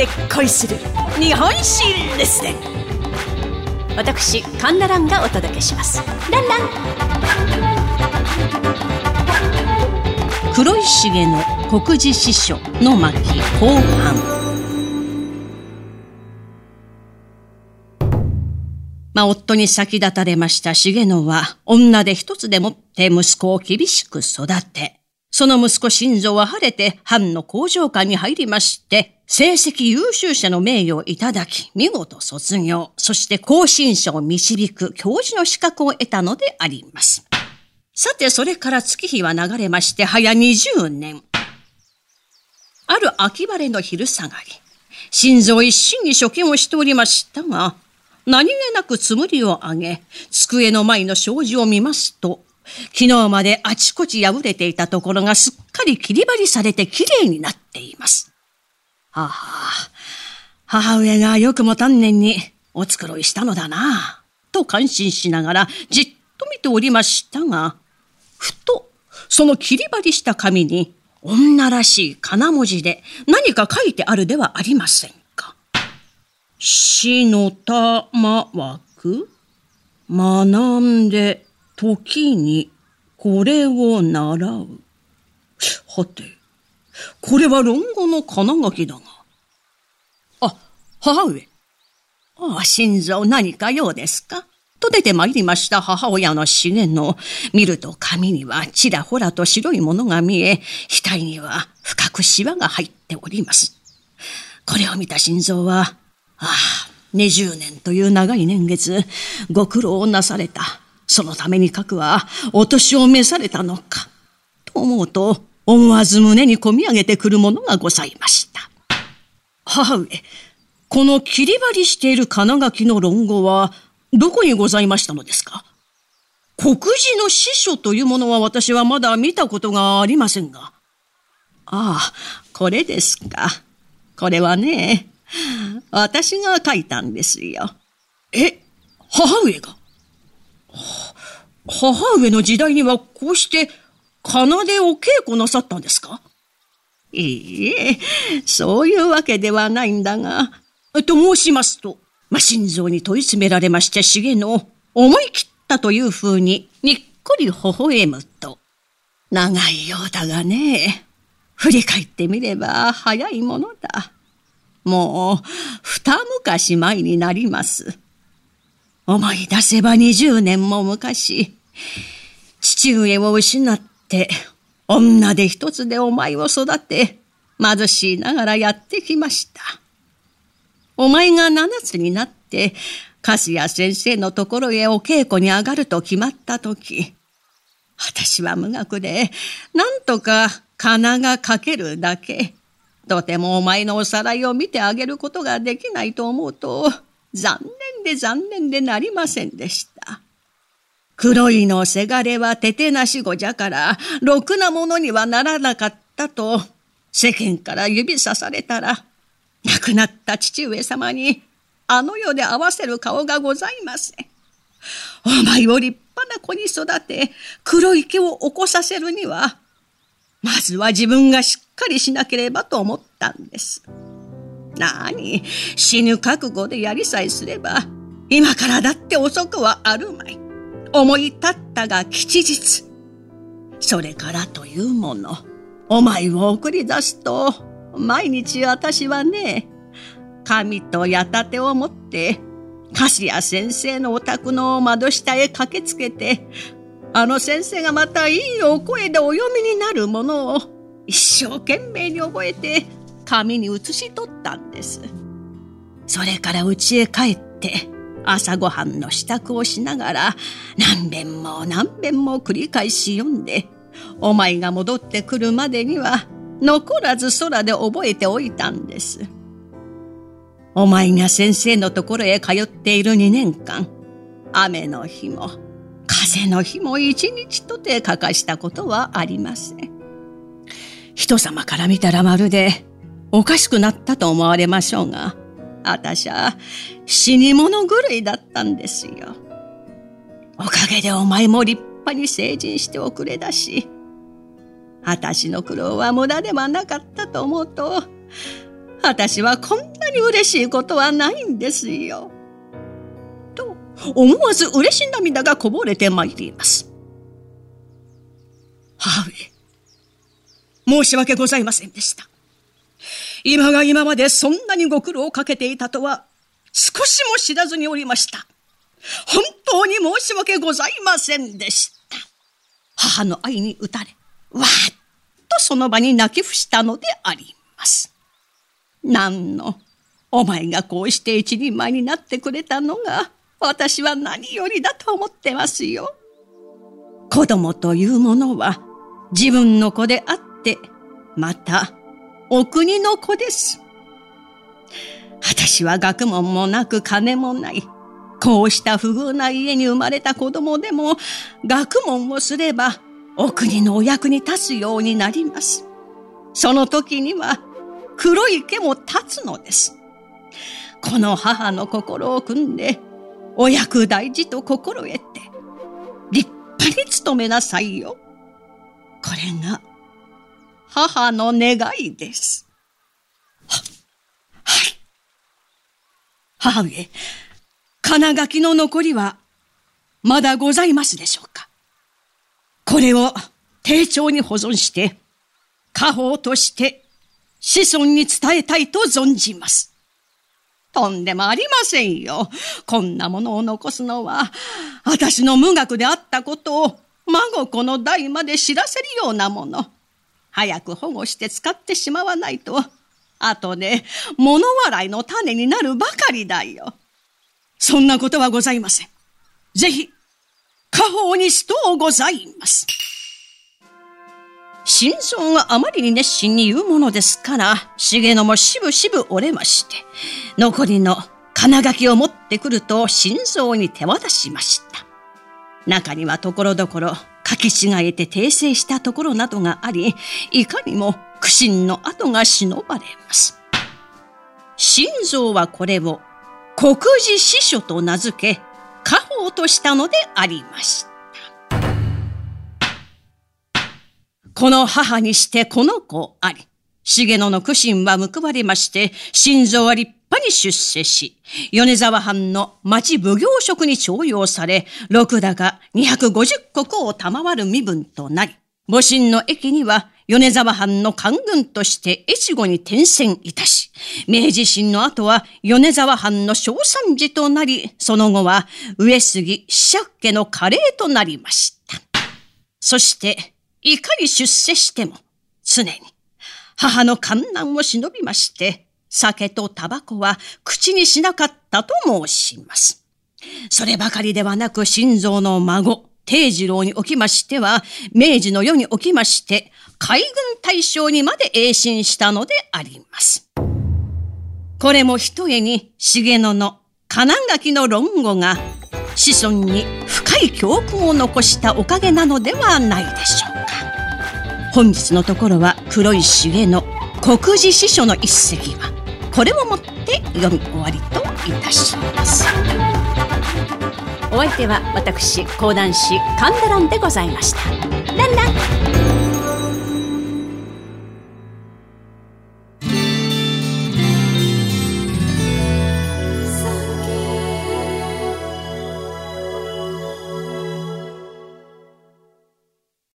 で恋する日本史レッスン私カンナランがお届けします。ランラン。黒石重の国事師書の巻後半。まあ、夫に先立たれました重野は、女で一つでもって息子を厳しく育て、その息子心臓は晴れて藩の工場官に入りまして、成績優秀者の名誉をいただき、見事卒業、そして更新者を導く教授の資格を得たのであります。さて、それから月日は流れまして、早20年。ある秋晴れの昼下がり、心臓一心に所見をしておりましたが、何気なくつむりを上げ、机の前の障子を見ますと、昨日まであちこち破れていたところがすっかり切り張りされてきれいになっています。はあ、母上がよくも丹念にお繕いしたのだな、と感心しながらじっと見ておりましたが、ふとその切り張りした紙に女らしい金文字で何か書いてあるではありませんか。死の玉枠学んで時にこれを習う。はて、これは論語の金書きだが。あ、母上。ああ、心臓何か用ですか？と出て参りました母親の重野。見ると髪にはちらほらと白いものが見え、額には深くシワが入っております。これを見た心臓は、ああ、20年という長い年月、ご苦労をなされた。そのために核はお年を召されたのか。と思うと、思わず胸に込み上げてくるものがございました。母上、この切り張りしている金書きの論語は、どこにございましたのですか？国事の司書というものは私はまだ見たことがありませんが。ああ、これですか。これはね、私が書いたんですよ。え、母上が？母上の時代にはこうして奏でお稽古なさったんですか？いいえ、そういうわけではないんだが、と申しますと、ま、心臓に問い詰められまして重野、思い切ったというふうににっこり微笑むと、長いようだがね、振り返ってみれば早いものだ。もう、二昔前になります。思い出せば二十年も昔、父上を失って、女で一つでお前を育て、貧しいながらやってきました。お前が七つになって、粕谷先生のところへお稽古に上がると決まったとき、私は無学で、なんとか金がかけるだけ、とてもお前のおさらいを見てあげることができないと思うと、残念で残念でなりませんでした。黒いのせがれはててなしごじゃから、ろくなものにはならなかったと、世間から指さされたら、亡くなった父上様に、あの世で合わせる顔がございません。お前を立派な子に育て、黒い毛を起こさせるには、まずは自分がしっかりしなければと思ったんです。なに、死ぬ覚悟でやりさえすれば、今からだって遅くはあるまい。思い立ったが吉日。それからというもの、お前を送り出すと、毎日私はね、紙と矢立てを持って、粕谷先生のお宅の窓下へ駆けつけて、あの先生がまたいいお声でお読みになるものを一生懸命に覚えて紙に写し取ったんです。それから家へ帰って、朝ごはんの支度をしながら、何遍も何遍も繰り返し読んで、お前が戻ってくるまでには、残らず空で覚えておいたんです。お前が先生のところへ通っている2年間、雨の日も、風の日も一日とて欠かしたことはありません。人様から見たらまるでおかしくなったと思われましょうが、あたしゃ死に物狂いだったんですよ。おかげでお前も立派に成人しておくれだし、あたしの苦労は無駄ではなかったと思うと、私はこんなに嬉しいことはないんですよ。と、思わず嬉しい涙がこぼれてまいります。母上、申し訳ございませんでした。今が今までそんなにご苦労をかけていたとは少しも知らずにおりました。本当に申し訳ございませんでした。母の愛に打たれ、わーっとその場に泣き伏したのであります。なんの、お前がこうして一人前になってくれたのが、私は何よりだと思ってますよ。子供というものは、自分の子であって、また、お国の子です。私は学問もなく金もない。こうした不遇な家に生まれた子供でも、学問をすれば、お国のお役に立つようになります。その時には、黒い毛も立つのです。この母の心を組んで、お役大事と心得て、立派に努めなさいよ。これが、母の願いです。は、はい。母上、金書きの残りは、まだございますでしょうかこれを丁重に保存して、家宝として子孫に伝えたいと存じます。とんでもありませんよ。こんなものを残すのは、私の無学であったことを孫子の代まで知らせるようなもの。早く保護して使ってしまわないと、後で物笑いの種になるばかりだよ。そんなことはございません。ぜひ、家宝にしとうございます。心臓があまりに熱心に言うものですから、重野もしぶしぶ折れまして、残りの金書きを持ってくると心臓に手渡しました。中にはところどころ書き違えて訂正したところなどがあり、いかにも苦心の跡が忍ばれます。心臓はこれを国事司書と名付け、家宝としたのでありました。この母にしてこの子あり、重野の苦心は報われまして、心臓は立派派に出世し、米沢藩の町奉行職に徴用され、六高250石を賜る身分となり、母親の駅には米沢藩の官軍として越後に転戦いたし、明治新の後は米沢藩の小三寺となり、その後は上杉四尺家の華麗となりました。そして、いかに出世しても、常に母の観難を忍びまして、酒とタバコは口にしなかったと申します。そればかりではなく、心臓の孫、定次郎におきましては、明治の世におきまして、海軍大将にまで栄進したのであります。これも一重に重野の金垣の論語が子孫に深い教訓を残したおかげなのではないでしょうか。本日のところは黒い重野国事司書の一席はこれをもって読み終わりといたします。お相手は私講談師神田蘭でございました。ランラン